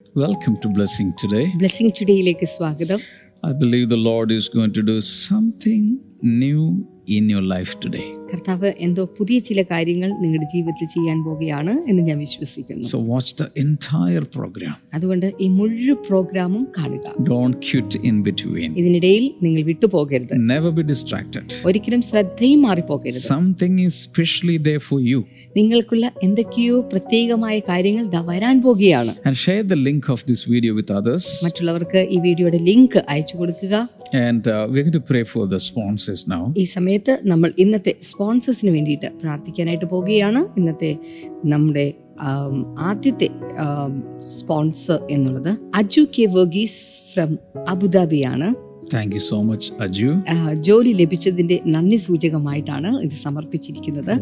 Welcome to Blessing today. Blessing ടുഡേയിലേക്ക് സ്വാഗതം I believe the Lord is going to do something new in your life today. കർത്താവ് എന്തോ പുതിയ ചില കാര്യങ്ങൾ നിങ്ങളുടെ ജീവിതത്തിൽ ചെയ്യാൻ പോവുകയാണ് എന്ന് ഞാൻ വിശ്വസിക്കുന്നു So, watch the entire program. അതുകൊണ്ട് ഈ മുഴുവൻ പ്രോഗ്രാമും കാണുക Don't quit in between. ഇതിനിടയിൽ നിങ്ങൾ വിട്ടുപോകരുത് Never be distracted. ഒരിക്കലും ശ്രദ്ധയും മാറിപ്പോകരുത് Something is specially there for you. നിങ്ങൾക്കുള്ള എന്തൊക്കെയോ പ്രത്യേകമായ കാര്യങ്ങൾ ദാ വരാൻ പോകുകയാണ് And share the link of this video with others. മറ്റുള്ളവർക്ക് ഈ വീഡിയോയുടെ ലിങ്ക് അയച്ചു കൊടുക്കുക ഈ സമയത്ത് നമ്മൾ ഇന്നത്തെ സ്പോൺസേഴ്സിന് വേണ്ടിയിട്ട് പ്രാർത്ഥിക്കാനായിട്ട് പോവുകയാണ് ഇന്നത്തെ നമ്മുടെ ആദ്യത്തെ സ്പോൺസർ എന്നുള്ളത് അജു കെ വർഗീസ് ഫ്രം അബുദാബിയാണ്. Thank you so much Aju ജോലി ലഭിച്ചതിന്റെ നന്ദി സൂചകമായിട്ടാണ് ഇത് സമർപ്പിച്ചിരിക്കുന്നത്.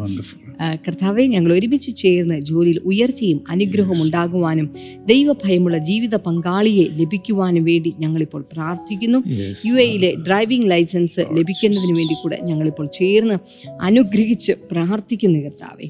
കർത്താവെ ഞങ്ങൾ ഒരുമിച്ച് ചേർന്ന് ജോലിയിൽ ഉയർച്ചയും അനുഗ്രഹവും ഉണ്ടാകുവാനും ദൈവഭയമുള്ള ജീവിത പങ്കാളിയെ ലഭിക്കുവാനും വേണ്ടി ഞങ്ങളിപ്പോൾ പ്രാർത്ഥിക്കുന്നു. യു എയിലെ ഡ്രൈവിംഗ് ലൈസൻസ് ലഭിക്കേണ്ടതിന് വേണ്ടി കൂടെ ഞങ്ങളിപ്പോൾ ചേർന്ന് അനുഗ്രഹിച്ച് പ്രാർത്ഥിക്കുന്നു കർത്താവെ.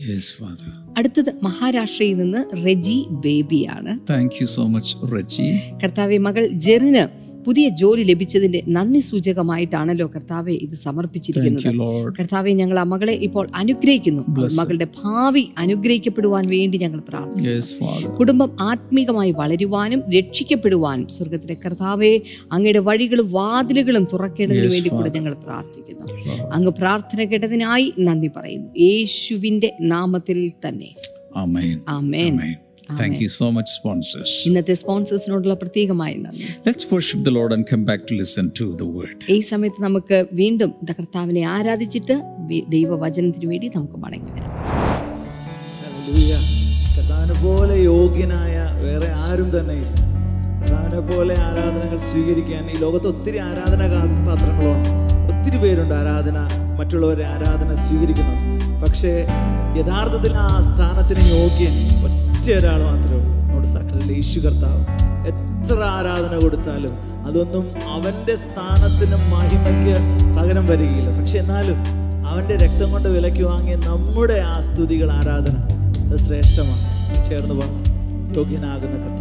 അടുത്തത് മഹാരാഷ്ട്രയിൽ നിന്ന് Reji ബേബിയാണ്. Thank you so much Reji. കർത്താവെ മകൾ ജെറിന് പുതിയ ജോലി ലഭിച്ചതിന്റെ നന്ദി സൂചകമായിട്ടാണല്ലോ കർത്താവെ ഇത് സമർപ്പിച്ചിരിക്കുന്നത്. കർത്താവെ ഞങ്ങൾ ആ മകളെ ഇപ്പോൾ അനുഗ്രഹിക്കുന്നു. മകളുടെ ഭാവി അനുഗ്രഹിക്കപ്പെടുവാൻ വേണ്ടി ഞങ്ങൾ പ്രാർത്ഥിക്കുന്നു. കുടുംബം ആത്മീകമായി വളരുവാനും രക്ഷിക്കപ്പെടുവാനും സ്വർഗത്തിലെ കർത്താവെ അങ്ങയുടെ വഴികളും വാതിലുകളും തുറക്കേണ്ടതിന് വേണ്ടി കൂടെ ഞങ്ങൾ പ്രാർത്ഥിക്കുന്നു. അങ്ങ് പ്രാർത്ഥന കേട്ടതിനായി നന്ദി പറയുന്നു. യേശുവിന്റെ നാമത്തിൽ തന്നെ. ആമേൻ ആമേൻ Thank you so much, sponsors. ഇന്നത്തെ സ്പോൺസേഴ്സിനോടുള്ള പ്രത്യേകമായ നന്ദി Let's worship the Lord and come back to listen to the word. ഈ സമയത്ത് നമുക്ക് വീണ്ടും ദ കർത്താവിനെ ആരാധിച്ചിട്ട് ദൈവവചനത്തിന് വേണ്ടി നമുക്ക് മടങ്ങി വരാം ഹല്ലേലൂയ. കർത്താവിനെ പോലെ യോഗ്യനായ വേറെ ആരും തന്നെ ഇല്ല കർത്താവിനെ പോലെ ആരാധനകൾ സ്വീകരിക്കാൻ ഈ ലോകത്ത് ഒത്തിരി ആരാധന കാ- പാത്രങ്ങളുണ്ട് ഒത്തിരി പേരുണ്ട് ആരാധന മറ്റുള്ളവരെ ആരാധന സ്വീകരിക്കുന്നത് പക്ഷേ യഥാർത്ഥത്തിൽ ആ സ്ഥാനത്തിന് യോഗ്യൻ ഒറ്റ ഒരാൾ മാത്രമേ ഉള്ളൂ. നമ്മുടെ സകല യേശു കർത്താവ്. എത്ര ആരാധന കൊടുത്താലും അതൊന്നും അവന്റെ സ്ഥാനത്തിന് മഹിമയ്ക്ക് പകരം വരികയില്ല. പക്ഷെ എന്നാലും അവന്റെ രക്തം കൊണ്ട് വിലയ്ക്ക് വാങ്ങിയ നമ്മുടെ ആ സ്തുതികൾ ആരാധന അത് ശ്രേഷ്ഠമാണ്. ചേർന്ന് പോകാം യോഗ്യനാകുന്ന കർത്താവിനെ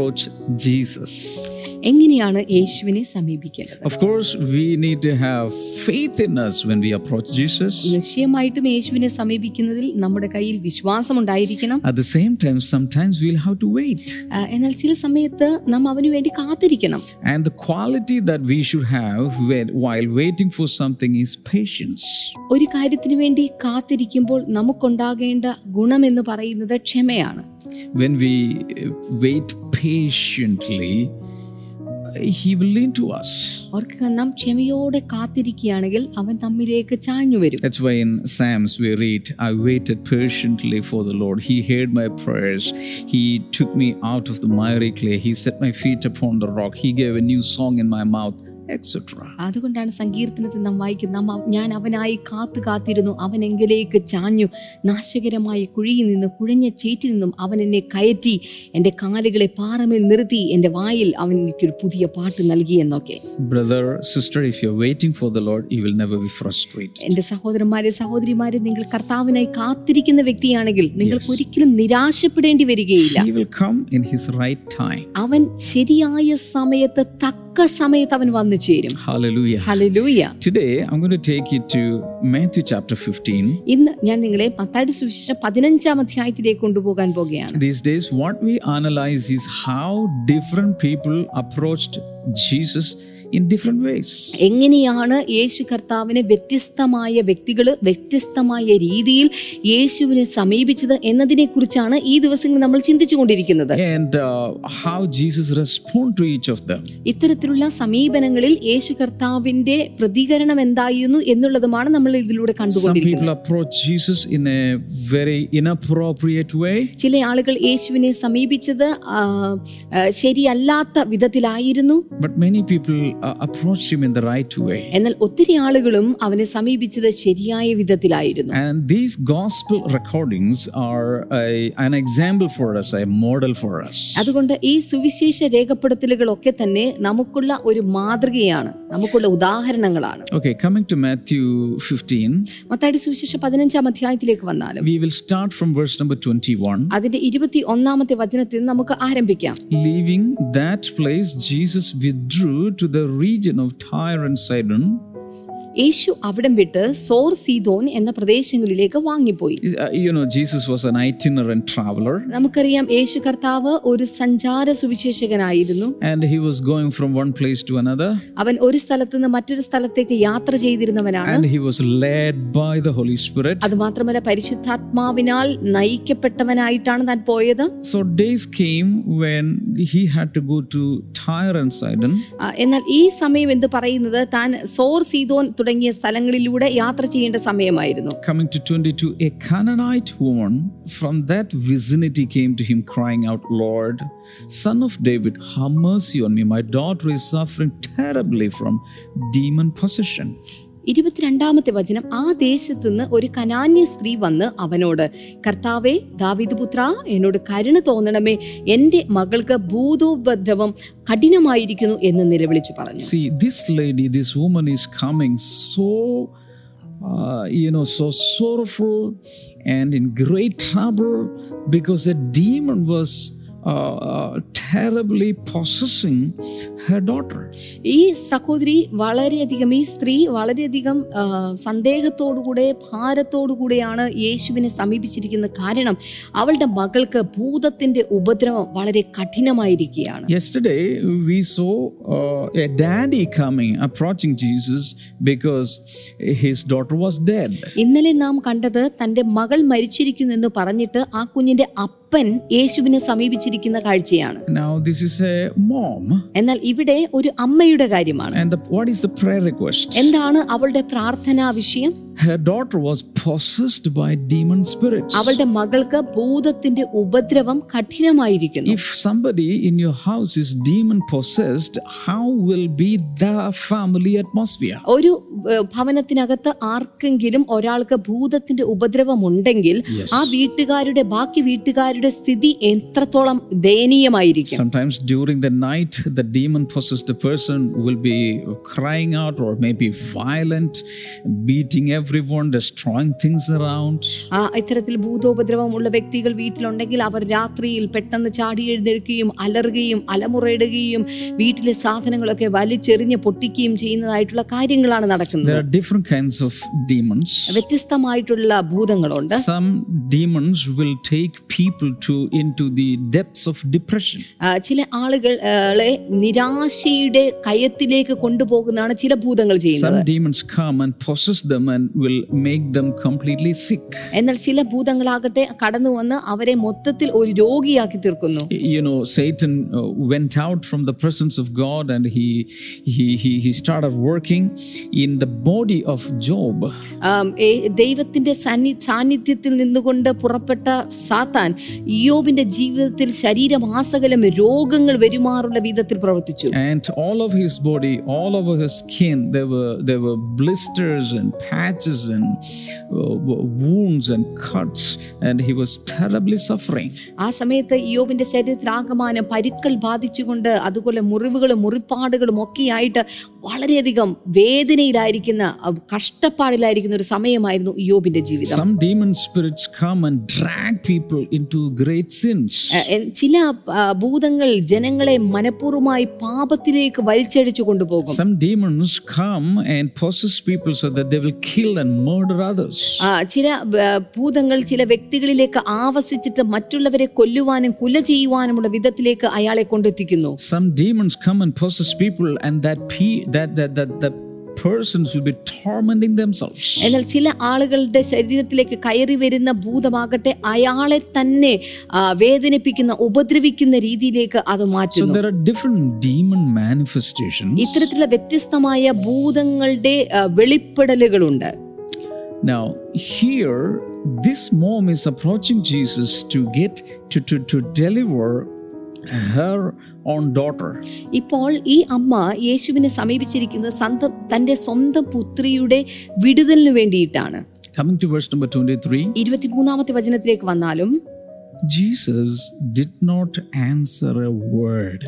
approach Jesus? എങ്ങനെയാണ് യേശുവിനെ സമീപിക്കേണ്ടത് Of course, we need to have faith in us when we approach Jesus. നിശ്ചയമായിട്ടും യേശുവിനെ സമീപിക്കുന്നതിൽ നമ്മുടെ കയ്യിൽ വിശ്വാസം ഉണ്ടായിരിക്കണം At the same time, sometimes we'll have to wait. ആ, എന്നാൽ ചില സമയത്ത് നാം അവന് വേണ്ടി കാത്തിരിക്കണം And the quality that we should have when, while waiting for something is patience. ഒരു കാര്യത്തിന് വേണ്ടി കാത്തിരിക്കുമ്പോൾ നമുക്കുണ്ടാകേണ്ട ഗുണമെന്ന് പറയുന്നത് ക്ഷമയാണ് When we uh, wait patiently, uh, He will lean to us. അവർക്ക് നാം ക്ഷമയോടെ കാത്തിരിക്കുകയാണെങ്കിൽ അവൻ നമ്മിലേക്ക് ചാഞ്ഞു വരും That's why in Psalms we read, I waited patiently for the Lord. He heard my prayers. He took me out of the miry clay. He set my feet upon the rock. He gave a new song in my mouth, etc. അതുകൊണ്ടാണ് സങ്കീർത്തനത്തിൽ നാം വായിക്കുന്നത് ഞാൻ അവനായി കാത്തു കാത്തിരുന്നു. അവൻ എങ്കിലേക്ക് ചാഞ്ഞു. നാശകരമായ കുഴിയിൽ നിന്ന് കുഴഞ്ഞ ചേറ്റിൽ നിന്നും അവൻ എന്നെ കയറ്റി. എന്റെ കാലുകളെ പാറമേൽ നിർത്തി. എന്റെ വായിൽ അവൻ എനിക്കൊരു പുതിയ പാട്ട് നൽകി എന്നൊക്കെ. Brother, sister, if are waiting for the Lord you will never be frustrated എന്റെ സഹോദരന്മാരെ സഹോദരിമാരെ നിങ്ങൾ കർത്താവിനായി കാത്തിരിക്കുന്ന വ്യക്തിയാണെങ്കിൽ നിങ്ങൾക്ക് ഒരിക്കലും നിരാശപ്പെടേണ്ടി വരികയില്ല. He will come in His right time. അവൻ ശരിയായ സമയത്ത് തക്ക സമയത്ത് അവൻ വന്നു ചേരും Hallelujah. Hallelujah Today, I'm going to take you to Matthew chapter 15. ഇന്ന് ഞാൻ നിങ്ങളെ മത്താടി സുവിശേഷം പതിനഞ്ചാം അധ്യായത്തിലേക്ക് കൊണ്ടുപോകാൻ പോകുകയാണ് These days, what we analyze is how different people approached Jesus in different ways. എങ്ങനെയാണ് യേശു കർത്താവിനെ വ്യത്യസ്തമായ വ്യക്തികൾ വ്യത്യസ്തമായ രീതിയിൽ യേശുവിനെ സമീപിച്ചത് എന്നതിനെ കുറിച്ചാണ് ഈ ദിവസങ്ങളിൽ നമ്മൾ ചിന്തിച്ചു കൊണ്ടിരിക്കുന്നത് uh. ഇത്തരത്തിലുള്ള സമീപനങ്ങളിൽ യേശു കർത്താവിന്റെ പ്രതികരണം എന്തായിരുന്നു എന്നുള്ളതുമാണ് നമ്മൾ ഇതിലൂടെ കണ്ടുകൊണ്ടിരിക്കുന്നത്. ചില ആളുകൾ യേശുവിനെ സമീപിച്ചത് ശരിയല്ലാത്ത വിധത്തിലായിരുന്നു approached him in the right way. എന്നാൽ ഒത്തിരി ആളുകളും അവനെ സമീപിച്ചത് ശരിയായ വിധത്തിലായിരുന്നു And these gospel recordings are a, an example for us, a model for us. അതുകൊണ്ട് ഈ സുവിശേഷ രേഖപ്പെടുത്തലുകളൊക്കെ തന്നെ നമുക്കുള്ള ഒരു മാതൃകയാണ് നമുക്കുള്ള ഉദാഹരണങ്ങളാണ് Okay, coming to Matthew 15, മത്താടി സുവിശേഷ പതിനഞ്ചാം അധ്യായത്തിലേക്ക് വന്നാലും we will start from verse number 21. അതിന്റെ ഇരുപത്തി ഒന്നാമത്തെ വചനത്തിൽ നിന്ന് നമുക്ക് ആരംഭിക്കാം Leaving that place, Jesus withdrew to the region of Tyre and Sidon. യേശു അവിടം വിട്ട് സോർ സീതോൻ എന്ന പ്രദേശങ്ങളിലേക്ക് വാങ്ങിപ്പോയി. You know Jesus was an itinerant traveller നമുക്കറിയാം യേശു കർത്താവ് ഒരു സഞ്ചാര സുവിശേഷകനായിരുന്നു. And he was going from one place to another അവൻ ഒരു സ്ഥലത്ത് നിന്ന് മറ്റൊരു സ്ഥലത്തേക്ക് യാത്ര ചെയ്തിരുന്നവനാണ്. And he was led by the Holy Spirit അത് മാത്രമല്ല പരിശുദ്ധാത്മാവിനാൽ നയിക്കപ്പെട്ടവനായിട്ടാണ് താൻ പോയത്. So days came when he had to go to Tyre and Sidon. എന്നാൽ ഈ സമയം എന്ന് പറയുന്നത്? താൻ സോർ സീതോൻ തുടങ്ങിയ സ്ഥലങ്ങളിലൂടെ യാത്ര ചെയ്യേണ്ട സമയമായിരുന്നു Coming to 22, a Canaanite woman from that vicinity came to him, crying out, Lord, son of David, have mercy on me. My daughter is suffering terribly from demon possession. ഇരുപത്തിരണ്ടാമത്തെ വചനം ആ ദേശത്തു നിന്ന് ഒരു കനാന്യ സ്ത്രീ വന്ന് അവനോട് കർത്താവേ ദാവിദ് പുത്ര എന്നോട് കരുണ തോന്നണമേ എന്റെ മകൾക്ക് ഭൂതോപദ്രവം കഠിനമായിരിക്കുന്നു എന്ന് നിലവിളിച്ചു പറഞ്ഞു. See this lady this woman is coming so you know so sorrowful and in great trouble because a demon demon was uh, uh, terribly possessing her daughter. ഈ സഹോദരി വളരെയധികം ഈ സ്ത്രീ വളരെയധികം സന്ദേഹത്തോടുകൂടെ ഭാരത്തോടുകൂടെയാണ് യേശുവിനെ സമീപിച്ചിരിക്കുന്നത് കാരണം അവളുടെ മകൾക്ക് ഭൂതത്തിന്റെ ഉപദ്രവം വളരെ കഠിനമായിരിക്കുകയാണ് Yesterday, we saw uh, a daddy coming, approaching Jesus because his daughter was dead. ഇന്നലെ നാം കണ്ടത് തന്റെ മകൾ മരിച്ചിരിക്കുന്നു എന്ന് പറഞ്ഞിട്ട് ആ കുഞ്ഞിന്റെ അപ്പൻ യേശുവിനെ സമീപിച്ചിരിക്കുന്ന കാഴ്ചയാണ് Now, this is a mom. എന്നാൽ ഇവിടെ ഒരു അമ്മയുടെ കാര്യമാണ് And the, what is the prayer request? എന്താണ് അവളുടെ പ്രാർത്ഥനാ വിഷയം Her daughter was possessed by demon spirits. അവളുടെ മകൾക്ക് ഭൂതത്തിന്റെ ഉപദ്രവം കഠിനമായിരിക്കുന്നു If somebody in your house is demon possessed, how will be the family atmosphere? ഒരു ഏഹ്, ഭവനത്തിനകത്ത് ആർക്കെങ്കിലും ഒരാൾക്ക് ഭൂതത്തിന്റെ ഉപദ്രവം ഉണ്ടെങ്കിൽ Yes. ആ വീട്ടുകാരുടെ ബാക്കി വീട്ടുകാരുടെ അവരുടെ സ്ഥിതി എത്രത്തോളം ദയനീയമായിരിക്കും Sometimes during the night, the demon possessed person will be crying out or maybe violent, beating everyone, destroying things around. ആ ഇത്തരത്തിൽ ഭൂതോപദ്രവമുള്ള വ്യക്തികൾ വീട്ടിലുണ്ടെങ്കിൽ അവർ രാത്രിയിൽ പെട്ടെന്ന് ചാടി എഴുന്നേൽക്കുകയും അലറുകയും അലമുറയിടുകയും വീട്ടിലെ സാധനങ്ങളൊക്കെ വലിച്ചെറിഞ്ഞ് പൊട്ടിക്കുകയും ചെയ്യുന്നതായിട്ടുള്ള കാര്യങ്ങളാണ് നടക്കുന്നത് There are different kinds of demons. വ്യത്യസ്തമായിട്ടുള്ള ഭൂതങ്ങളുണ്ട് Some demons will take people to into the depths of depression. ആ, ചില ആളുകളെ നിരാശയുടെ കയത്തിലേക്ക് കൊണ്ടുപോകുന്നതാണ് ചില ഭൂതങ്ങൾ ചെയ്യുന്നത് Some demons come and possess them and will make them completely sick. എന്നാൽ ചില ഭൂതങ്ങളാകട്ടെ കടന്നു വന്ന് അവരെ മൊത്തത്തിൽ ഒരു രോഗിയാക്കി തീർക്കുന്നു You know, Satan uh, went out from the presence of God and he he he, he started working in the body of Job. ആം, ഏ- ദൈവത്തിന്റെ സന്നി സാന്നിധ്യത്തിൽ നിന്നുകൊണ്ട് പുറപ്പെട്ട സാത്താൻ ഇയോബിന്റെ ജീവിതത്തിൽ ശരീരം ശരീരമാസകലം രോഗങ്ങൾ വരുമാറുള്ള വിധത്തിൽ പ്രവർത്തിച്ചു and all of his body, all over his skin, there were there were blisters and patches and uh, wounds and cuts, and he was terribly suffering. ആ സമയത്ത് യോബിന്റെ ശരീരത്തിൽ ആകമാനം പരുക്കൾ ബാധിച്ചുകൊണ്ട് അതുപോലെ മുറിവുകളും മുറിപ്പാടുകളും ഒക്കെയായിട്ട് വളരെയധികം വേദനയിലായിരിക്കുന്ന കഷ്ടപ്പാടിലായിരിക്കുന്ന ഒരു സമയമായിരുന്നു യോബിന്റെ ജീവിതം Some demon spirits come and drag people into great sins. ചില ഭൂതങ്ങൾ ജനങ്ങളെ മനഃപൂർവമായി പാപത്തിലേക്ക് വലിച്ചടിച്ചു കൊണ്ടുപോകും Some demons come and possess people so that they will kill and murder others. ചില ഭൂതങ്ങൾ ചില വ്യക്തികളിലേക്ക് ആവസിച്ചിട്ട് മറ്റുള്ളവരെ കൊല്ലുവാനും കുല ചെയ്യുവാനുമുള്ള വിധത്തിലേക്ക് അയാളെ കൊണ്ടെത്തിക്കുന്നു Some demons come and possess people, and that pe- that that that the persons will be tormenting themselves. എന്നാൽ ചില ആളുകളുടെ ശരീരത്തിലേക്ക് കയറി വരുന്ന ഭൂതമാകട്ടെ അയാളെ തന്നെ ആ, വേദനിപ്പിക്കുന്ന ഉപദ്രവിക്കുന്ന രീതിയിലേക്ക് അത് So മാറ്റുന്നു there are different demon manifestations. ഇത്തരത്തിലുള്ള വ്യത്യസ്തമായ ഭൂതങ്ങളുടെ ആ, വെളിപ്പെടലുകളുണ്ട് Now here, this mom is approaching Jesus to get to to to deliver her own daughter. ഇപ്പോൾ ഈ അമ്മ യേശുവിനെ സമീപിച്ചിരിക്കുന്നത് സ്വന്തം തന്റെ സ്വന്തം പുത്രിയുടെ വിടുതലിന് വേണ്ടിയിട്ടാണ് Coming to verse number 23, ഇരുപത്തിമൂന്നാമത്തെ വചനത്തിലേക്ക് വന്നാലും Jesus did not answer a word.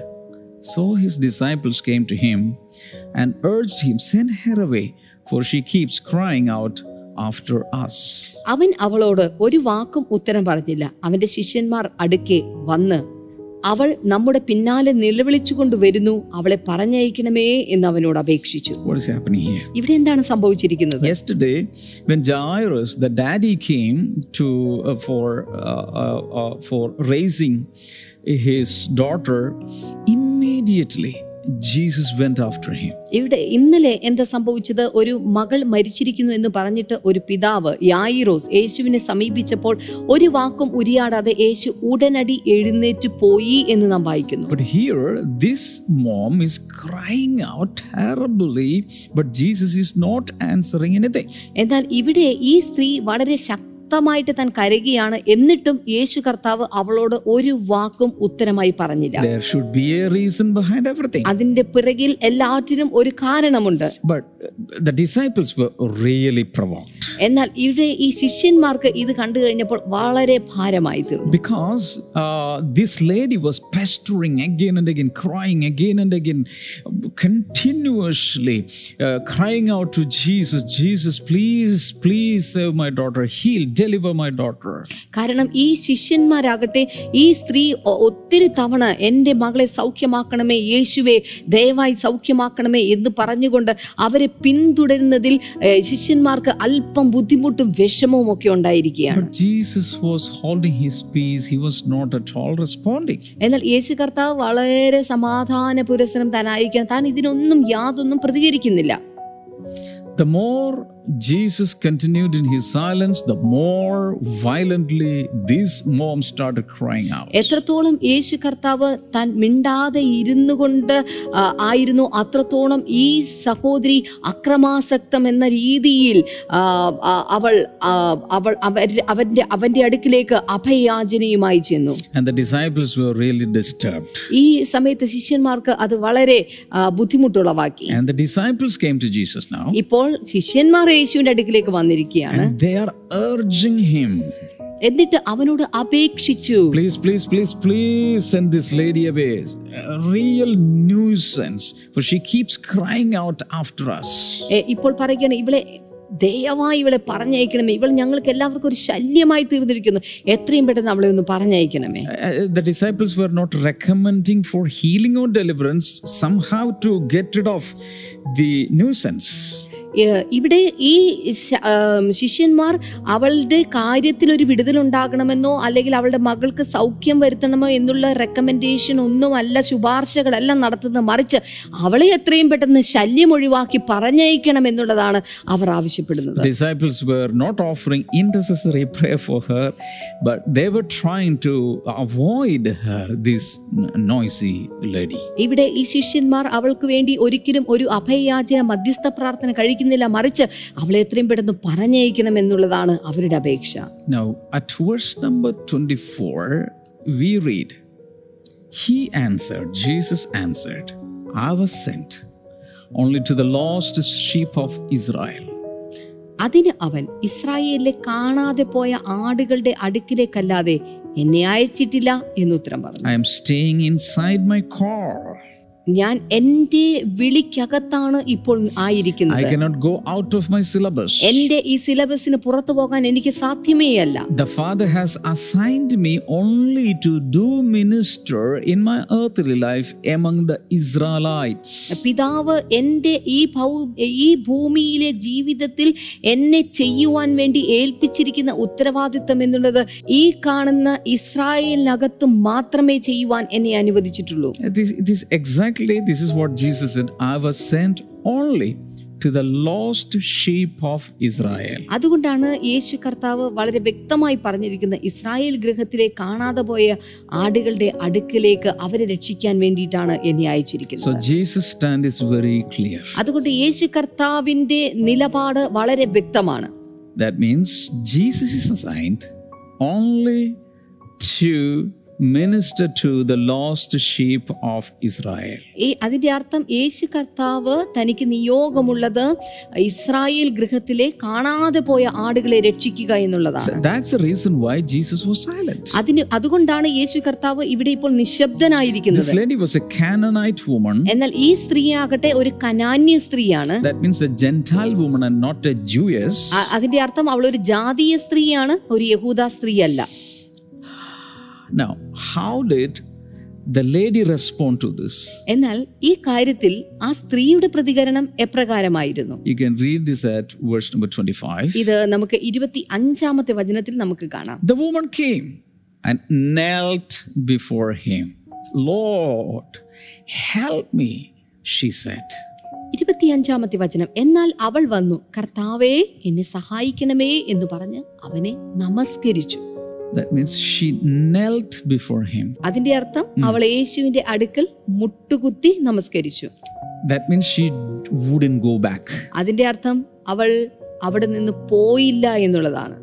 So his disciples came to him and urged him, Send her away, for she keeps crying out after us. അവൻ അവളോട് ഒരു വാക്കും ഉത്തരം പറഞ്ഞില്ല അവന്റെ ശിഷ്യന്മാർ അടുക്കെ വന്ന് അവൾ നമ്മുടെ പിന്നാലെ നിലവിളിച്ചുകൊണ്ട് വരുന്നു. അവളെ പറഞ്ഞയക്കണമേ എന്ന് അവനോട് അപേക്ഷിച്ചു. ഇവിടെ എന്താണ് സംഭവിച്ചിരിക്കുന്നത്? Daughter immediately Jesus went after him. ഇവിടെ ഇന്നലെ എന്താ സംഭവിച്ചത് ഒരു മകൾ മരിച്ചിരിക്കുന്നു എന്ന് പറഞ്ഞിട്ട് ഒരു പിതാവ് യായിറോസ് യേശുവിനെ സമീപിച്ചപ്പോൾ ഒരു വാക്കും ഉരിയാടാതെ യേശു ഉടനടി എഴുന്നേറ്റ് പോയി എന്ന് നാം വായിക്കുന്നു But here, this mom is crying out terribly, but Jesus is not answering anything. എന്നാൽ ഇവിടെ ഈ സ്ത്രീ വളരെ ശക്തമായിട്ട് താൻ കരയുകയാണ്. എന്നിട്ടും യേശു കർത്താവ് അവളോട് ഒരു വാക്കും ഉത്തരമായി പറഞ്ഞില്ല. There should be a reason behind everything. അതിന്റെ പിറകിൽ എല്ലാറ്റിനും ഒരു കാരണമുണ്ട്. എന്നാൽ ഇവിടെ ഈ ശിഷ്യന്മാർക്ക് ഇത് കണ്ടു കഴിഞ്ഞപ്പോൾ വളരെ ഭാരമായി തീർന്നു because uh, this lady was pestering again and again, crying again and again, continuously uh, crying out to Jesus, Jesus, please, please save my daughter, heal, deliver my daughter. കാരണം ഈ ശിഷ്യന്മാരാകട്ടെ ഈ സ്ത്രീ ഒത്തിരി തവണ എന്റെ മകളെ സൗഖ്യമാക്കണമേ യേശുവെ ദയവായി സൗഖ്യമാക്കണമേ എന്ന് പറഞ്ഞുകൊണ്ട് അവരെ പിന്തുടരുന്നതിൽ ശിഷ്യന്മാർക്ക് അല്പം ബുദ്ധിമുട്ടും വിഷമവും ഒക്കെ ഉണ്ടായിരിക്കുകയാണ്. But Jesus was holding his peace, he was not at all responding. എന്നാൽ യേശു കർത്താവ് വളരെ സമാധാന പുരസരം അയക്കാൻ താൻ ഇതിനൊന്നും യാതൊന്നും പ്രതികരിക്കുന്നില്ല. The more Jesus continued in his silence, the more violently this mom started crying out. എത്രത്തോളം യേശു കർത്താവ് താൻ മിണ്ടാതെ ഇരുന്നു കൊണ്ട് ആ, ആയിരുന്നു അത്രത്തോളം ഈ സഹോദരി അക്രമാസക്തം എന്ന രീതിയിൽ ആ, ആ, അവൾ ആ, അവൾ അവരുടെ അവന്റെ അവന്റെ അടുക്കിലേക്ക് അഭയാചനയുമായി ചെന്നു And the disciples were really disturbed. ഈ സമയത്ത് ശിഷ്യന്മാർക്ക് അത് വളരെ ആ, ബുദ്ധിമുട്ടുളവാക്കി And the disciples came to Jesus now. ഇപ്പോൾ ശിഷ്യന്മാർ യേശുവിന്റെ അടുക്കിലേക്ക് വന്നിരിക്കുകയാണ് And they are urging him. എന്നിട്ട് അവനോട് അപേക്ഷിച്ചു Please, please, please, please send this lady away. A real nuisance, for she keeps crying out after us. ഏ, ഇപ്പോൾ പറയുകയാണ് ഇവളെ ദയവായി ഇവളെ പറഞ്ഞയക്കണമേ ഇവൾ ഞങ്ങൾക്ക് എല്ലാവർക്കും ഒരു ശല്യമായി തീർന്നിരിക്കുന്നു എത്രയും പെട്ടെന്ന് അവളെ ഒന്ന് പറഞ്ഞയക്കണമേ Uh, the disciples were not recommending for healing or deliverance, somehow to get rid of the nuisance. ഇവിടെ ഈ ശിഷ്യന്മാർ അവളുടെ കാര്യത്തിൽ ഒരു വിടുതൽ ഉണ്ടാകണമെന്നോ അല്ലെങ്കിൽ അവളുടെ മകൾക്ക് സൗഖ്യം വരുത്തണമോ എന്നുള്ള റെക്കമെൻഡേഷൻ ഒന്നുമല്ല ശുപാർശകളെല്ലാം നടത്തുന്നത്. മറിച്ച് അവളെ എത്രയും പെട്ടെന്ന് ശല്യം ഒഴിവാക്കി പറഞ്ഞയക്കണം എന്നുള്ളതാണ് അവർ ആവശ്യപ്പെടുന്നത്. The were not not offering intercessory for for but they they were to avoid avoid this this noisy ഇവിടെ ഈ ശിഷ്യന്മാർ അവൾക്ക് വേണ്ടി ഒരിക്കലും ഒരു അഭയയാചന മധ്യസ്ഥ പ്രാർത്ഥന കഴിക്കുന്നില്ല മറിച്ച് അവളെ എത്രയും പെട്ടെന്ന് പറഞ്ഞയക്കണം എന്നുള്ളതാണ് അവരുടെ അപേക്ഷ Now, at verse number 24, we read, He answered, Jesus answered, I was sent only to the lost sheep of Israel. അതിന് അവൻ ഇസ്രായേലിലെ കാണാതെ പോയ ആടുകളുടെ അടുക്കിലേക്കല്ലാതെ എന്നെ അയച്ചിട്ടില്ല എന്നുത്തരം പറഞ്ഞു I'm staying inside my car. ഞാൻ എന്റെ വിളിക്കകത്താണ് ഇപ്പോൾ I ആയിരിക്കുന്നത് cannot go out of my syllabus. എന്റെ ഈ സിലബസിന് പുറത്തു പോകാൻ എനിക്ക് സാധ്യമേയല്ല The Father has assigned me only to do minister in my earthly life among the Israelites. പിതാവ് എന്റെ ഈ ഈ ഭൂമിയിലെ ജീവിതത്തിൽ എന്നെ ചെയ്യുവാൻ വേണ്ടി ഏൽപ്പിച്ചിരിക്കുന്ന ഉത്തരവാദിത്തം എന്നുള്ളത് ഈ കാണുന്ന ഇസ്രായേലിനകത്ത് മാത്രമേ ചെയ്യുവാൻ എന്നെ അനുവദിച്ചിട്ടുള്ളൂ exactly this is what Jesus said. I was sent only to the lost sheep of Israel. അതുകൊണ്ടാണ് യേശു കർത്താവ് വളരെ വ്യക്തമായി പറഞ്ഞിരിക്കുന്നത് ഇസ്രായേൽ ഗൃഹത്തിലെ കാണാതെ പോയ ആടുകളുടെ അടുക്കിലേക്ക് അവരെ രക്ഷിക്കാൻ വേണ്ടിയിട്ടാണ് എന്നെ So അയച്ചിരിക്കുന്നത് Jesus' stand is very clear. അതുകൊണ്ട് യേശു കർത്താവിന്റെ നിലപാട് വളരെ വ്യക്തമാണ് That means Jesus is assigned only to minister to the lost sheep of Israel. ഈ അതിന്റെ അർത്ഥം യേശു കർത്താവ് തനിക്ക് നിയോഗമുള്ളത് ഇസ്രായേൽ ഗൃഹത്തിലെ കാണാതെ പോയ ആടുകളെ രക്ഷിക്കുക എന്നുള്ളതാണ് that's the reason why Jesus was silent. അതിന് അതുകൊണ്ടാണ് യേശു കർത്താവ് ഇവിടെ ഇപ്പോൾ നിശബ്ദനായിരിക്കുന്നത് This lady was a Canaanite woman. എന്നാൽ ഈ സ്ത്രീയാകട്ടെ ഒരു കനാന്യ സ്ത്രീയാണ് That means a Gentile woman and not a Jewess. അ- അതിന്റെ അർത്ഥം അവൾ ഒരു ജാതീയ സ്ത്രീയാണ് ഒരു യഹൂദ സ്ത്രീയല്ല Now, how did the lady respond to this? എന്നാൽ ഈ കാര്യത്തിൽ ആ സ്ത്രീയുടെ പ്രതികരണം എപ്രകാരമായിരുന്നു You can read this at verse number 25. ഇത് നമുക്ക് ഇരുപത്തി അഞ്ചാമത്തെ വചനത്തിൽ നമുക്ക് കാണാം The woman came and knelt before him. Lord, help me, she said. ഇരുപത്തിയഞ്ചാമത്തെ വചനം എന്നാൽ അവൾ വന്നു കർത്താവേ എന്നെ സഹായിക്കണമേ എന്ന് പറഞ്ഞ് അവനെ നമസ്കരിച്ചു That means she knelt before him. അതിന്റെ അർത്ഥം അവൾ യേശുവിന്റെ അടുക്കൽ മുട്ടുകുത്തി നമസ്കരിച്ചു That means she wouldn't go back. അതിന്റെ അർത്ഥം അവൾ അവിടെ നിന്ന് പോയില്ല എന്നുള്ളതാണ്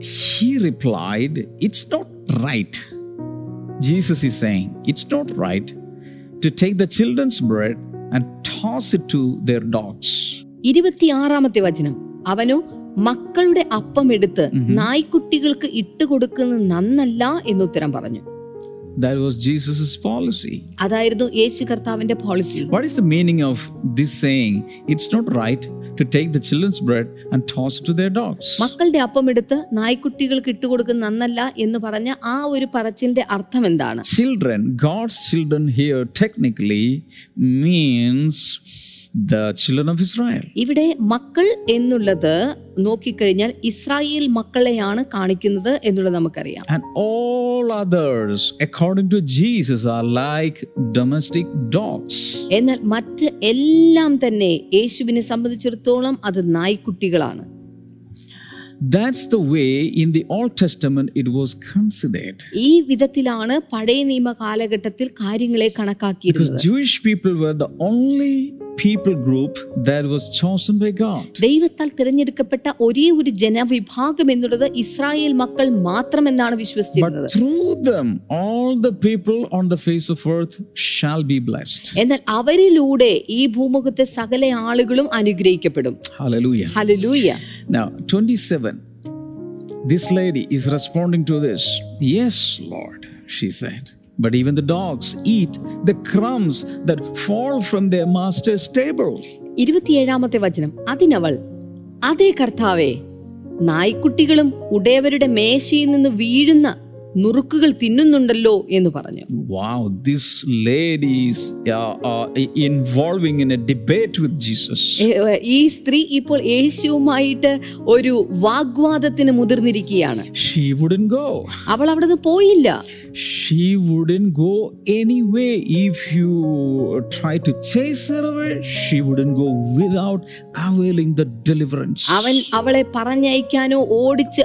He replied, It's not right. Jesus is saying, It's not right to take the children's bread and toss it to their dogs. ഇരുപത്തിയാറാമത്തെ വചനം അവനോ മക്കളുടെ അപ്പം എടുത്ത് നായ്ക്കുട്ടികൾക്ക് ഇട്ടുകൊടുക്കുന്നത് നന്നല്ല എന്ന് ഉത്തരം പറഞ്ഞു That was Jesus' policy. അതായിരുന്നു യേശു കർത്താവിന്റെ policy What is the meaning of this saying? It's not right to take the children's bread and toss it to their dogs. മക്കളുടെ അപ്പം എടുത്ത് നായ്ക്കുട്ടികൾക്ക് ഇട്ടുകൊടുക്കുന്ന നന്നല്ല എന്ന് പറഞ്ഞ ആ ഒരു പറച്ചിലിന്റെ അർത്ഥം എന്താണ് Children, God's children here technically means the children of Israel. ഇവിടെ മക്കൾ എന്നുള്ളത് നോക്കിക്കഴിഞ്ഞാൽ ഇസ്രായേൽ മക്കളെയാണ് കാണിക്കുന്നത് എന്നുള്ളത് നമുക്കറിയാം And all others, according to Jesus, are like domestic dogs. എന്നാൽ മറ്റ് എല്ലാം തന്നെ യേശുവിനെ സംബന്ധിച്ചിടത്തോളം അത് നായ്ക്കുട്ടികളാണ് That's the way in the Old Testament it was considered. ഈ വിധത്തിലാണ് പഴയ നിയമ കാലഘട്ടത്തിൽ കാര്യങ്ങളെ Because കണക്കാക്കിയിരുന്നത് Jewish people were the only people group that was chosen by God. ദൈവത്താൽ തിരഞ്ഞെടുക്കപ്പെട്ട ഒരേ ഒരു ജനവിഭാഗം എന്നുള്ളത് ഇസ്രായേൽ മക്കൾ മാത്രമെന്നാണ് വിശ്വസിച്ചിരുന്നത് But through them, all the people on the face of earth shall be blessed. എന്നാൽ അവരിലൂടെ ഈ ഭൂമുഖത്തെ സകല ആളുകളും അനുഗ്രഹിക്കപ്പെടും Hallelujah. Hallelujah Now, 27. This lady is responding to this. Yes, Lord, she said. But even the dogs eat the crumbs that fall from their master's table. ഇരുപത്തിയേഴാമത്തെ വചനം അതിനവൾ അതേ കർത്താവേ നായ്ക്കുട്ടികളും ഉടയവരുടെ മേശയിൽ നിന്ന് വീഴുന്ന നുറുക്കുകൾ തിന്നുന്നുണ്ടല്ലോ എന്ന് പറഞ്ഞു. Wow this lady's involving in a debate with Jesus ഈ സ്ത്രീ ഇപ്പോൾ യേശുവുമായിട്ട് ഒരു വാഗ്വാദത്തിന് മുതിർന്നിരിക്കുകയാണ്. ഷീ വുഡൻ ഗോ അവൾ അവിടുന്ന് പോയില്ല. She wouldn't go anyway if you try to chase her she wouldn't go without availing the deliverance അവൻ അവളെ പറഞ്ഞയക്കാനോ ഓടിച്ച്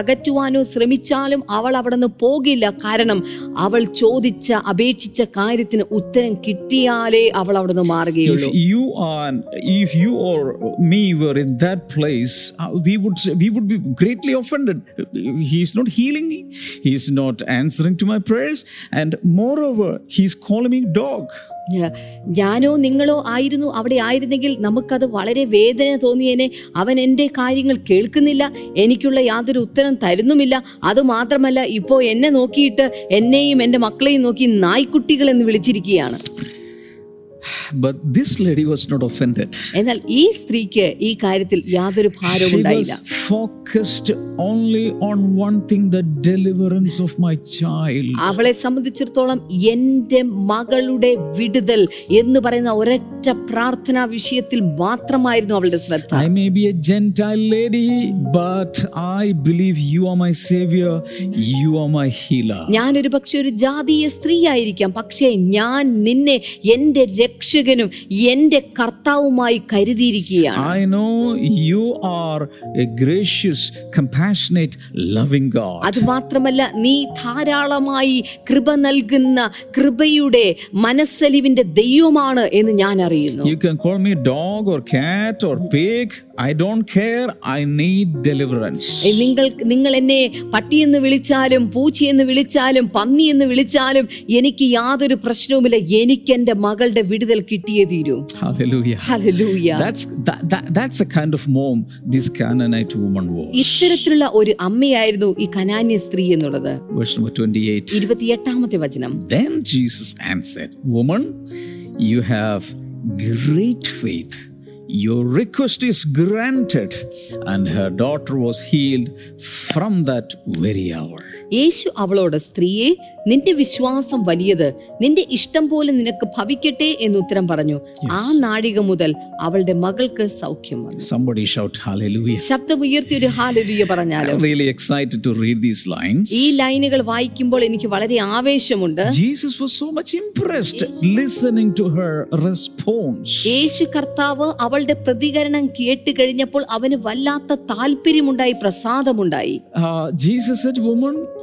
അകറ്റുവാനോ ശ്രമിച്ചാലും അവൾ അവിടുന്ന് പോകില്ല. കാരണം അവൾ ചോദിച്ച അപേക്ഷിച്ച കാര്യത്തിന് ഉത്തരം കിട്ടിയാലേ അവൾ അവിടുന്ന് മാറുകയുള്ളൂ. ഞാനോ നിങ്ങളോ ആയിരുന്നു അവിടെ ആയിരുന്നെങ്കിൽ നമുക്കത് വളരെ വേദന തോന്നിയേനെ. അവൻ എന്റെ കാര്യങ്ങൾ കേൾക്കുന്നില്ല. എനിക്കുള്ള യാതൊരു ഉത്തരം തരുന്നുമില്ല. അതുമാത്രമല്ല ഇപ്പോൾ എന്നെ നോക്കിയിട്ട് എന്നെയും എന്റെ മക്കളെയും നോക്കി നായ്ക്കുട്ടികൾ എന്ന് വിളിച്ചിരിക്കുകയാണ്. But this lady was not offended. എന്നാൽ ഈ സ്ത്രീക്ക് ഈ കാര്യത്തിൽ യാതൊരു ഭാരവും She ഉണ്ടായില്ല was focused only on one thing the deliverance of my child. അവളെ സംബന്ധിച്ചിടത്തോളം എന്റെ മകളുടെ വിടുതൽ എന്ന് പറയുന്ന ഒരൊറ്റ പ്രാർത്ഥനാ വിഷയത്തിൽ മാത്രമായിരുന്നു അവളുടെ ശ്രദ്ധ I may be a Gentile lady, but I believe you are my savior, you are my healer. ഞാനൊരു പക്ഷെ ഒരു ജാതീയ സ്ത്രീ ആയിരിക്കാം പക്ഷേ ഞാൻ നിന്നെ എന്റെ രക്ഷകനും എന്റെ കർത്താവുമായി കരുതിയിരിക്കുകയാണ്. I know you are a gracious God അത് മാത്രമല്ല നീ ധാരാളമായി കൃപ നൽകുന്ന കൃപയുടെ മനസ്സലിവിന്റെ ദൈവമാണ് എന്ന് ഞാൻ അറിയുന്നു. You can call me dog or cat or pig. I don't care I need deliverance നിങ്ങൾ നിങ്ങൾ എന്നെ പട്ടിയെന്ന് വിളിച്ചാലും പൂച്ചയെന്ന് വിളിച്ചാലും പന്നി എന്ന് വിളിച്ചാലും എനിക്ക് യാതൊരു പ്രശ്നവുമില്ല. എനിക്ക് എന്റെ മകളുടെ വിടുതൽ കിട്ടിയേ തീരൂ. ഇത്തരത്തിലുള്ള ഒരു അമ്മയായിരുന്നു ഈ കനാന്യ സ്ത്രീ എന്നുള്ളത്. ഇരുപത്തിയെട്ടാമത്തെ വചനം. Then Jesus answered, Woman, you have great faith. Your request is granted. And her daughter was healed from that very hour. യേശു അവളോട് സ്ത്രീയെ നിന്റെ വിശ്വാസം വലിയത് നിന്റെ ഇഷ്ടം പോലെ നിനക്ക് ഭവിക്കട്ടെ എന്ന് ഉത്തരം പറഞ്ഞു ആ നാഴിക മുതൽ അവളുടെ മകൾക്ക് സൗഖ്യം വന്നു Somebody shout hallelujah. ശബ്ദമുയർത്തി ഒരു പറഞ്ഞാലും I'm really excited to read these lines. ഈ ലൈനുകൾ വായിക്കുമ്പോൾ എനിക്ക് വളരെ ആവേശമുണ്ട് Jesus was so much impressed listening to her response. യേശു കർത്താവ് അവളുടെ പ്രതികരണം കേട്ട് കഴിഞ്ഞപ്പോൾ അവന് വല്ലാത്ത താല്പര്യമുണ്ടായി പ്രസാദമുണ്ടായി Uh,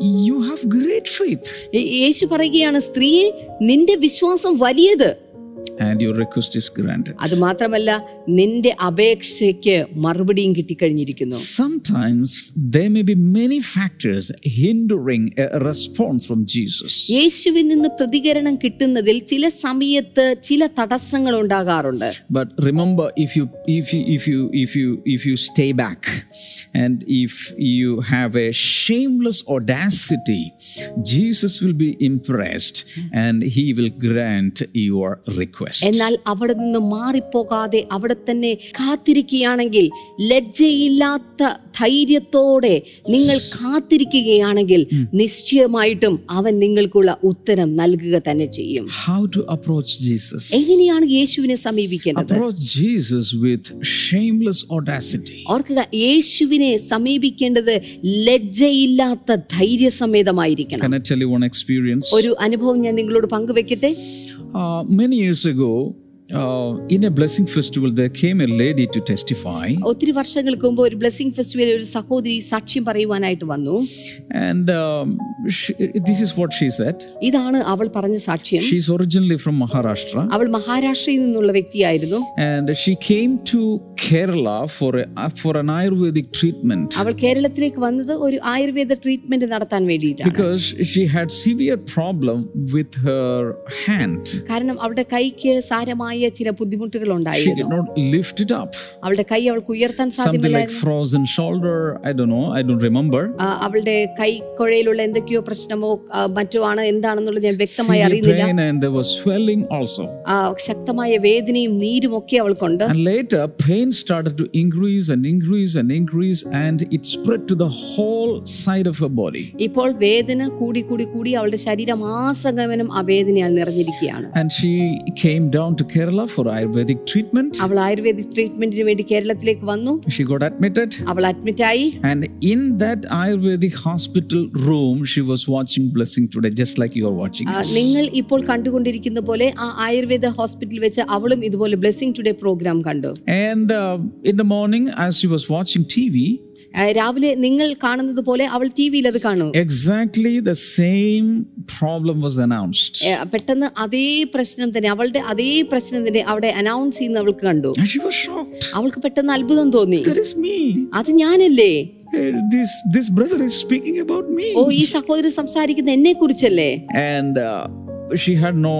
Woman, have great faith യേ- യേശു പറയുകയാണ് സ്ത്രീയെ നിന്റെ വിശ്വാസം വലിയത്. and your request is granted. അത് മാത്രമല്ല നിന്റെ അപേക്ഷയ്ക്ക് മറുപടിയും കിട്ടിക്കഴിഞ്ഞിരിക്കുന്നു Sometimes there may be many factors hindering a response from Jesus. യേശുവിൽ നിന്ന് പ്രതികരണം കിട്ടുന്നതിൽ ചില സമയത്ത് ചില തടസ്സങ്ങൾ ഉണ്ടാകാറുണ്ട് But remember, if you if you if you if you if you stay back, and if you have a shameless audacity, Jesus will be impressed, and He will grant your request. എന്നാൽ അവിടെ നിന്ന് മാറിപ്പോകാതെ അവിടെ തന്നെ കാത്തിരിക്കുകയാണെങ്കിൽ ലജ്ജയില്ലാത്ത ധൈര്യത്തോടെ നിങ്ങൾ കാത്തിരിക്കുകയാണെങ്കിൽ നിശ്ചയമായിട്ടും അവൻ നിങ്ങൾക്കുള്ള ഉത്തരം നൽകുക തന്നെ ചെയ്യും How to approach Jesus? എങ്ങനെയാണ് യേശുവിനെ സമീപിക്കേണ്ടത് Approach Jesus with shameless audacity. ഓർക്കുക യേശുവിനെ സമീപിക്കേണ്ടത് ലജ്ജയില്ലാത്ത ധൈര്യസമേതമായിരിക്കണം Can I tell you one experience? ഒരു അനുഭവം ഞാൻ നിങ്ങളോട് പങ്കുവെക്കട്ടെ Uh, many years ago, uh, a lady to testify, ഒത്തിരി വർഷങ്ങൾക്ക് മുമ്പ് ഒരു ബ്ലെസ്സിംഗ് ഫെസ്റ്റിവലിൽ ഒരു സഹോദരി സാക്ഷ്യം പറയുവാനായിട്ട് വന്നു um, she, this is what she said. ഇതാണ് അവൾ പറഞ്ഞ സാക്ഷ്യം She's originally from Maharashtra, അവൾ മഹാരാഷ്ട്രയിൽ നിന്നുള്ള വ്യക്തിയായിരുന്നു came to Kerala for a, uh, for an Ayurvedic treatment അവൾ കേരളത്തിലേക്ക് വന്നത് ഒരു ആയുർവേദ ട്രീറ്റ്മെന്റ് നടത്താൻ വേണ്ടിയിട്ടാണ് because she had severe problem with her hand. കാരണം അവളുടെ കൈക്ക് സാരമായ ശാരീരികമായ ചില ബുദ്ധിമുട്ടുകൾ She ഉണ്ടായിരുന്നു could not lift it up. അവളുടെ കൈ അവൾക്ക് ഉയർത്താൻ Something like സാധ്യമല്ലായിരുന്നു frozen shoulder. I don't know. I don't remember. ആ, അവളുടെ കൈക്കുഴയിലുള്ള എന്തൊക്കെയോ പ്രശ്നമോ ആ, മറ്റോ ആണ് എന്താണെന്നുള്ളത് ഞാൻ വ്യക്തമായി Severe അറിയുന്നില്ല pain and there was swelling also. ആ, ശക്തമായ വേദനയും നീരും ഒക്കെ അവൾക്കുണ്ട് And later, pain started to increase and increase and increase, and it spread to the whole side of her body. ഇപ്പോൾ വേദന കൂടി കൂടി കൂടി അവളുടെ ശരീരം ആസകമനം ആ വേദനയാൽ നിറഞ്ഞിരിക്കുകയാണ് And she came down to Kerala for Ayurvedic treatment. അവൾ ആയുർവേദിക് ട്രീറ്റ്മെന്റിന് വേണ്ടി കേരളത്തിലേക്ക് വന്നു She got admitted. അവൾ അഡ്മിറ്റായി And in that Ayurvedic hospital room, she was watching Blessing Today, just like you are watching. ആ, നിങ്ങൾ ഇപ്പോൾ കണ്ടുകൊണ്ടിരിക്കുന്ന പോലെ ആ ആയുർവേദ ഹോസ്പിറ്റലിൽ വെച്ച് അവളും ഇതുപോലെ ബ്ലെസ്സിംഗ് ടുഡേ പ്രോഗ്രാം കണ്ടു And uh, in the morning, as she was watching TV, ആ, രാവിലെ നിങ്ങൾ കാണുന്നത് പോലെ അവൾ ടി വിയിൽ അത് കാണും. Exactly the same problem was announced പെട്ടെന്ന് അതേ പ്രശ്നം തന്നെ അവളുടെ അതേ പ്രശ്നം തന്നെ അവിടെ അനൗൺസ് ചെയ്യുന്ന അവൾക്ക് കണ്ടു. And she was അവൾക്ക് പെട്ടെന്ന് അത്ഭുതം തോന്നി. That is അത് ഞാനല്ലേ? This This, this brother is speaking about me. ഓ ഈ സഹോദരൻ സംസാരിക്കുന്ന എന്നെ കുറിച്ചല്ലേ And uh, she had no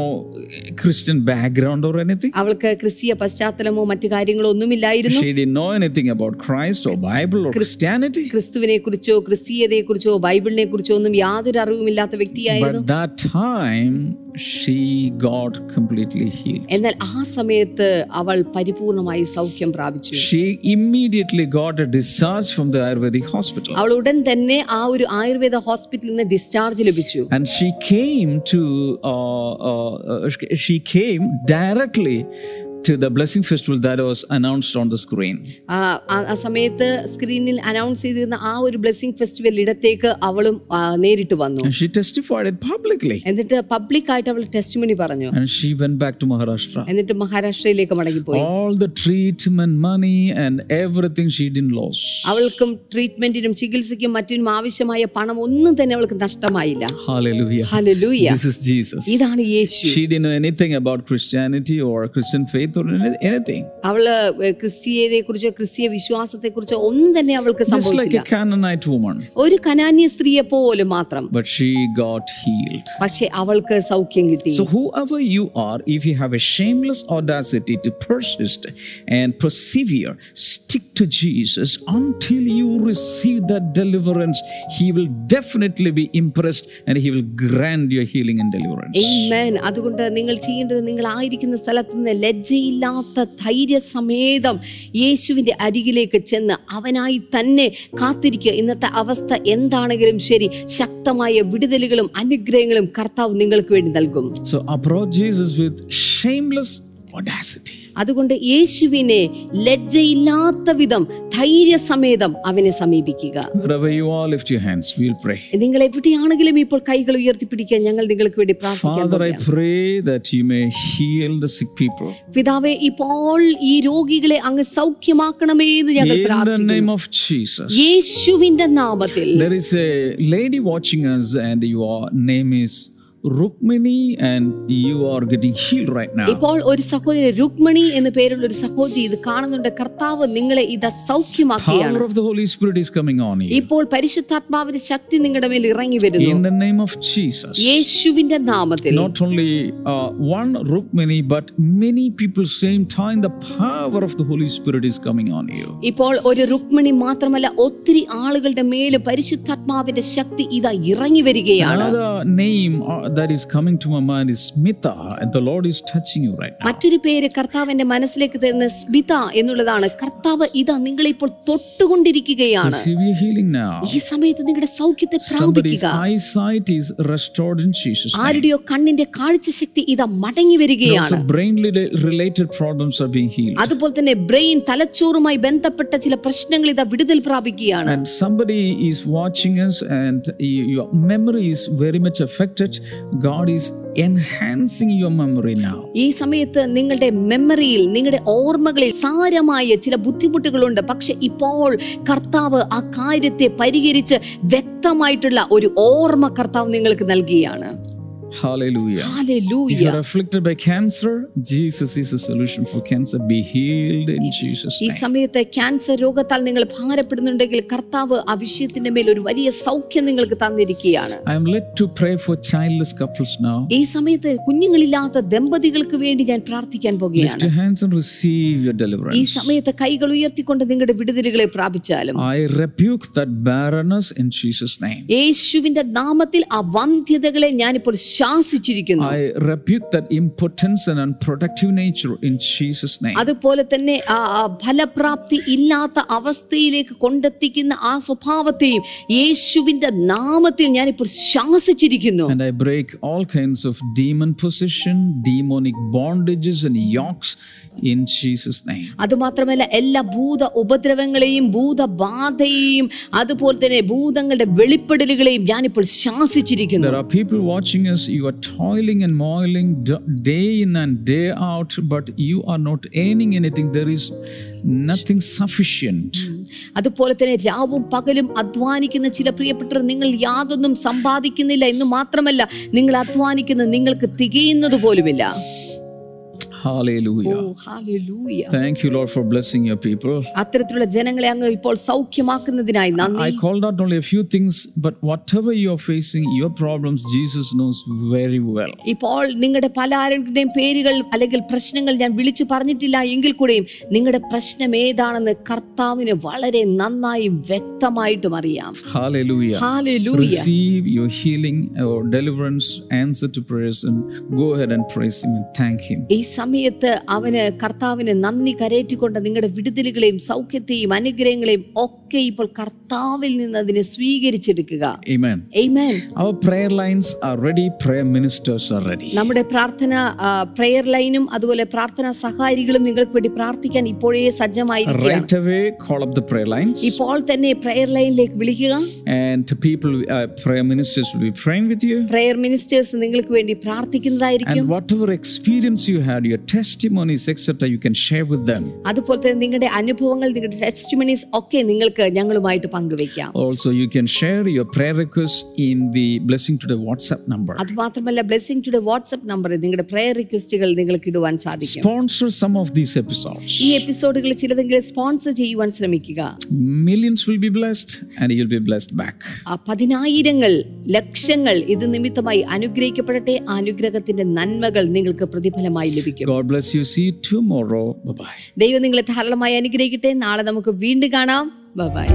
Christian background or anything. അവൾക്ക് ക്രിസ്തീയ പശ്ചാത്തലമോ മറ്റു കാര്യങ്ങളോ ഒന്നുമില്ലായിരുന്നു She didn't know anything about Christ or Bible or Christianity. ക്രിസ്തുവിനെ കുറിച്ചോ ക്രിസ്തീയതയെ കുറിച്ചോ ബൈബിളിനെ കുറിച്ചോ ഒന്നും യാതൊരു അറിവുമില്ലാത്ത വ്യക്തിയായിരുന്നു But that time, she got completely healed. എന്നാൽ ആ സമയത്ത് അവൾ പരിപൂർണമായി സൗഖ്യം പ്രാപിച്ചു She immediately got a discharge from the Ayurvedic hospital. അവൾ ഉടൻ തന്നെ ആ ഒരു ആയുർവേദ ഹോസ്പിറ്റലിൽ നിന്ന് ഡിസ്ചാർജ് ലഭിച്ചു And she came to, uh, uh, uh, she came directly to the blessing festival that was announced on the screen. ആ സമയത്ത് സ്ക്രീനിൽ അനൗൺസ് ചെയ്തിരുന്ന ആ ഒരു ബ്ലെസ്സിംഗ് ഫെസ്റ്റിവൽ ഇടത്തേക്ക് അവളും നേരിട്ട് വന്നു. She testified it publicly. എന്നിട്ട് പബ്ലിക് ആയിട്ട് അവൾ ടെസ്റ്റിമണി പറഞ്ഞു. And she went back to Maharashtra. എന്നിട്ട് മഹാരാഷ്ട്രയിലേക്ക് മടങ്ങിപ്പോയി. All the treatment money and everything she didn't lose. അവൾക്കും ട്രീറ്റ്മെന്റിനും ചികിത്സയ്ക്കും മറ്റിനും ആവശ്യമായ പണം ഒന്നും തന്നെ അവൾക്ക് നഷ്ടമായില്ല. Hallelujah. Hallelujah. This is Jesus. ഇതാണ് യേശു. She didn't know anything about Christianity or Christian faith anything. അവൾ ക്രിസ്തീയതയെ കുറിച്ചോ ക്രിസ്തീയ വിശ്വാസത്തെ കുറിച്ചോ ഒന്നും തന്നെ അവൾക്ക് Just like സംഭവിച്ചില്ല a Canaanite woman. ഒരു കനാന്യ സ്ത്രീയെ പോലും മാത്രം But she got healed. പക്ഷെ അവൾക്ക് സൗഖ്യം കിട്ടി So, whoever you are, if you have a shameless audacity to persist and persevere, stick to Jesus until you receive that deliverance. He will definitely be impressed and He will grant your healing and deliverance. Amen. അതുകൊണ്ട് നിങ്ങൾ ചെയ്യേണ്ടത് നിങ്ങൾ ആയിരിക്കുന്ന സ്ഥലത്ത് നിന്ന് ലജ്ജയില്ലാത്ത ധൈര്യസമേതം യേശുവിന്റെ അരികിലേക്ക് ചെന്ന് അവനായി തന്നെ കാത്തിരിക്കുക ഇന്നത്തെ അവസ്ഥ എന്താണെങ്കിലും ശരി ശക്തമായ വിടുതലുകളും അനുഗ്രഹങ്ങളും കർത്താവ് നിങ്ങൾക്ക് വേണ്ടി നൽകും approach Jesus with shameless audacity. അതുകൊണ്ട് യേശുവിനെ ലജ്ജയില്ലാത്ത വിധം ധൈര്യസമേതം അവനെ സമീപിക്കുക Wherever you are, lift your hands. We'll pray. നിങ്ങൾ എവിടെയാണെങ്കിലും ഇപ്പോൾ കൈകൾ ഉയർത്തിപ്പിടിക്കാൻ ഞങ്ങൾ നിങ്ങൾക്ക് വേണ്ടി പ്രാർത്ഥിക്കാം Father, pray that you may heal the sick people. പിതാവെ ഇപ്പോൾ ഈ രോഗികളെ അങ്ങ് സൗഖ്യമാക്കണമേ എന്ന് ഞങ്ങൾ In the പ്രാർത്ഥിക്കുന്നു name of Jesus. യേശുവിന്റെ നാമത്തിൽ There is a lady watching us, and your name is Rukmini, and you are getting healed right now. ഇപ്പോൾ ഒരു സഹോദരി രുക്മണി എന്ന പേരുള്ള ഒരു സഹോദരി ഇത് കാണുന്നുണ്ട് കർത്താവ് നിങ്ങളെ ഇത് സൗഖ്യമാക്കുകയാണ് Power of the Holy Spirit is coming on you. ഇപ്പോൾ പരിശുദ്ധാത്മാവിന്റെ ശക്തി നിങ്ങളുടെ മേൽ ഇറങ്ങി വരുന്നു In the name of Jesus. യേശുവിന്റെ നാമത്തിൽ Not only uh, one Rukmini, but many people same time. The power of the Holy Spirit is coming on you. ഇപ്പോൾ ഒരു രുക്മണി മാത്രമല്ല ഒത്തിരി ആളുകളുടെ മേലും പരിശുദ്ധാത്മാവിന്റെ ശക്തി ഇതാ ഇറങ്ങി വരികയാണ് Another name uh, that is coming to my mind is Smita, and the Lord is touching you right now. മറ്റൊരു പേര് കർത്താവിന്റെ മനസ്സിലേക്ക് തരുന്ന സ്മിത എന്നുള്ളതാണ് കർത്താവ് ഇതാ നിങ്ങളെ ഇപ്പോൾ തൊട്ടുകൊണ്ടിരിക്കുകയാണ് Receive your healing now. ഈ സമയത്ത് നിങ്ങളുടെ സൗഖ്യത്തെ Somebody's പ്രാപിക്കുക eyesight is restored in Jesus' name. ആരുടെയോ കണ്ണിന്റെ കാഴ്ചശക്തി ഇതാ മടങ്ങി വരികയാണ് Also, brain related problems are being healed. അതുപോലെ തന്നെ ബ്രെയിൻ തലച്ചോറുമായി ബന്ധപ്പെട്ട ചില പ്രശ്നങ്ങൾ ഇതാ വിടുതൽ പ്രാപിക്കുകയാണ് And somebody is watching us, and y- your memory is very much affected. God is enhancing your memory now. ഈ സമയത്ത് നിങ്ങളുടെ മെമ്മറിയിൽ നിങ്ങളുടെ ഓർമ്മകളിൽ സാരമായ ചില ബുദ്ധിമുട്ടുകളുണ്ട് പക്ഷെ ഇപ്പോൾ കർത്താവ് ആ കാര്യത്തെ പരിഹരിച്ച് വ്യക്തമായിട്ടുള്ള ഒരു ഓർമ്മ കർത്താവ് നിങ്ങൾക്ക് നൽകുകയാണ് Hallelujah. If Hallelujah. you're afflicted by cancer, Jesus is the solution for cancer. Be healed in Jesus' ഈ name. സമയത്ത് ക്യാൻസർ രോഗത്താൽ നിങ്ങൾ ഭാരപ്പെടുന്നുണ്ടെങ്കിൽ കർത്താവ് ആ വിഷയത്തിന്റെ മേൽ ഒരു വലിയ സൗഖ്യം നിങ്ങൾക്ക് തന്നിരിക്കുകയാണ് I am led to pray for childless couples now. ഈ സമയത്ത് കുഞ്ഞുങ്ങളില്ലാത്ത ദമ്പതികൾക്ക് വേണ്ടി ഞാൻ പ്രാർത്ഥിക്കാൻ Lift പോകുകയാണ് your hands and receive your deliverance. ഈ. സമയത്ത് കൈകൾ ഉയർത്തിക്കൊണ്ട് നിങ്ങളുടെ വിടുതലുകളെ പ്രാപിച്ചാലും I rebuke that barrenness in Jesus' name. യേശുവിന്റെ നാമത്തിൽ ആ വന്ധ്യതകളെ ഞാനിപ്പോൾ ശാസിച്ചിരിക്കുന്നു I rebuke that impotence and unproductive nature in Jesus' name. അതുപോലെ തന്നെ ആ ആ ഫലപ്രാപ്തി ഇല്ലാത്ത അവസ്ഥയിലേക്ക് കൊണ്ടെത്തിക്കുന്ന ആ സ്വഭാവത്തെയും യേശുവിന്റെ നാമത്തിൽ ഞാനിപ്പോൾ ശാസിച്ചിരിക്കുന്നു And I break all kinds of demon possession, demonic bondages, and yokes in Jesus' name. അതുമാത്രമല്ല എല്ലാ ഭൂത ഉപദ്രവങ്ങളെയും ഭൂതബാധയെയും അതുപോലെ തന്നെ ഭൂതങ്ങളുടെ വെളിപ്പെടലുകളെയും ഞാനിപ്പോൾ ശാസിച്ചിരിക്കുന്നു There are people watching us, you are toiling and moiling day in and day out, but you are not earning anything. There is nothing sufficient. അതുപോലെ തന്നെ രാവും പകലും അധ്വാനിക്കുന്ന ചില പ്രിയപ്പെട്ടവർ നിങ്ങൾ യാതൊന്നും സമ്പാദിക്കുന്നില്ല എന്ന് മാത്രമല്ല നിങ്ങൾ അധ്വാനിക്കുന്നത് നിങ്ങൾക്ക് തികയുന്നത് പോലുമില്ല Hallelujah. Oh, hallelujah. Thank you, Lord, for blessing your people. അത്തരത്തിലുള്ള ജനങ്ങളെ അങ്ങ് ഇപ്പോൾ സൗഖ്യമാക്കുന്നതിനായി I called out only a few things, but whatever you're facing, your problems, Jesus knows very well. ഇപ്പോൾ നിങ്ങളുടെ പല ആരുടെയും പേരുകൾ അല്ലെങ്കിൽ പ്രശ്നങ്ങൾ ഞാൻ വിളിച്ചു പറഞ്ഞിട്ടില്ല എങ്കിൽ കൂടെയും നിങ്ങളുടെ പ്രശ്നം ഏതാണെന്ന് കർത്താവിന് വളരെ നന്നായി വ്യക്തമായിട്ടും അറിയാം Hallelujah. Hallelujah. Receive your healing or deliverance, answer to prayers, and go ahead and praise Him and thank Him. ഈ സമയത്ത് അവന് കർത്താവിന് നന്ദി കരേറ്റിക്കൊണ്ട് നിങ്ങളുടെ വിടുതലുകളെയും സൗഖ്യത്തെയും അനുഗ്രഹങ്ങളെയും ഒക്കെ ഇപ്പോൾ കർത്താവിൽ നിന്ന് അതിനെ സ്വീകരിച്ചെടുക്കുക Amen. Amen. Our prayer lines are ready, prayer ministers are ready. നമ്മുടെ പ്രാർത്ഥന പ്രെയർ ലൈനും അതുപോലെ പ്രാർത്ഥനാ സഹായികളും നിങ്ങൾക്ക് വേണ്ടി പ്രാർത്ഥിക്കാൻ ഇപ്പോഴേ സജ്ജമായിരിക്കും Right away, call up the prayer lines, ഇപ്പോൾ തന്നെ പ്രെയർ ലൈനിലേക്ക് വിളിക്കുക and people, uh, prayer ministers will be praying with you. Prayer ministers നിങ്ങൾക്ക് വേണ്ടി പ്രാർത്ഥിക്കുന്നതായിരിക്കും And whatever experience you had, your testimonies, etc., you can share with them. അതുപോലെ തന്നെ നിങ്ങളുടെ അനുഭവങ്ങൾ നിങ്ങളുടെ ടെസ്റ്റിമണീസ് ഒക്കെ നിങ്ങൾക്ക് ഞങ്ങളുമായിട്ട് പങ്കുവെക്കാം Also, you can share your prayer requests in the Blessing Today WhatsApp number. അത് മാത്രമല്ല ബ്ലെസ്സിംഗ് ടുഡേ വാട്സ്ആപ്പ് നമ്പറിൽ നിങ്ങളുടെ പ്രെയർ റിക്വസ്റ്റുകൾ നിങ്ങൾക്ക് ഇടുവാൻ സാധിക്കും Sponsor some of these episodes. ഈ എപ്പിസോഡുകൾ ചിലതെങ്കിലും സ്പോൺസർ ചെയ്യുവാൻ ശ്രമിക്കുക Millions will be blessed, and you'll be blessed back. ആ പതിനായിരങ്ങൾ ലക്ഷങ്ങൾ ഇത് നിമിത്തമായി അനുഗ്രഹിക്കപ്പെടട്ടെ ആ അനുഗ്രഹത്തിന്റെ നന്മകൾ നിങ്ങൾക്ക് പ്രതിഫലമായി ലഭിക്കും God bless you. See tomorrow bye. ദൈവം നിങ്ങളെ ധാരാളമായി അനുഗ്രഹിക്കട്ടെ നാളെ നമുക്ക് വീണ്ടും കാണാം ബൈ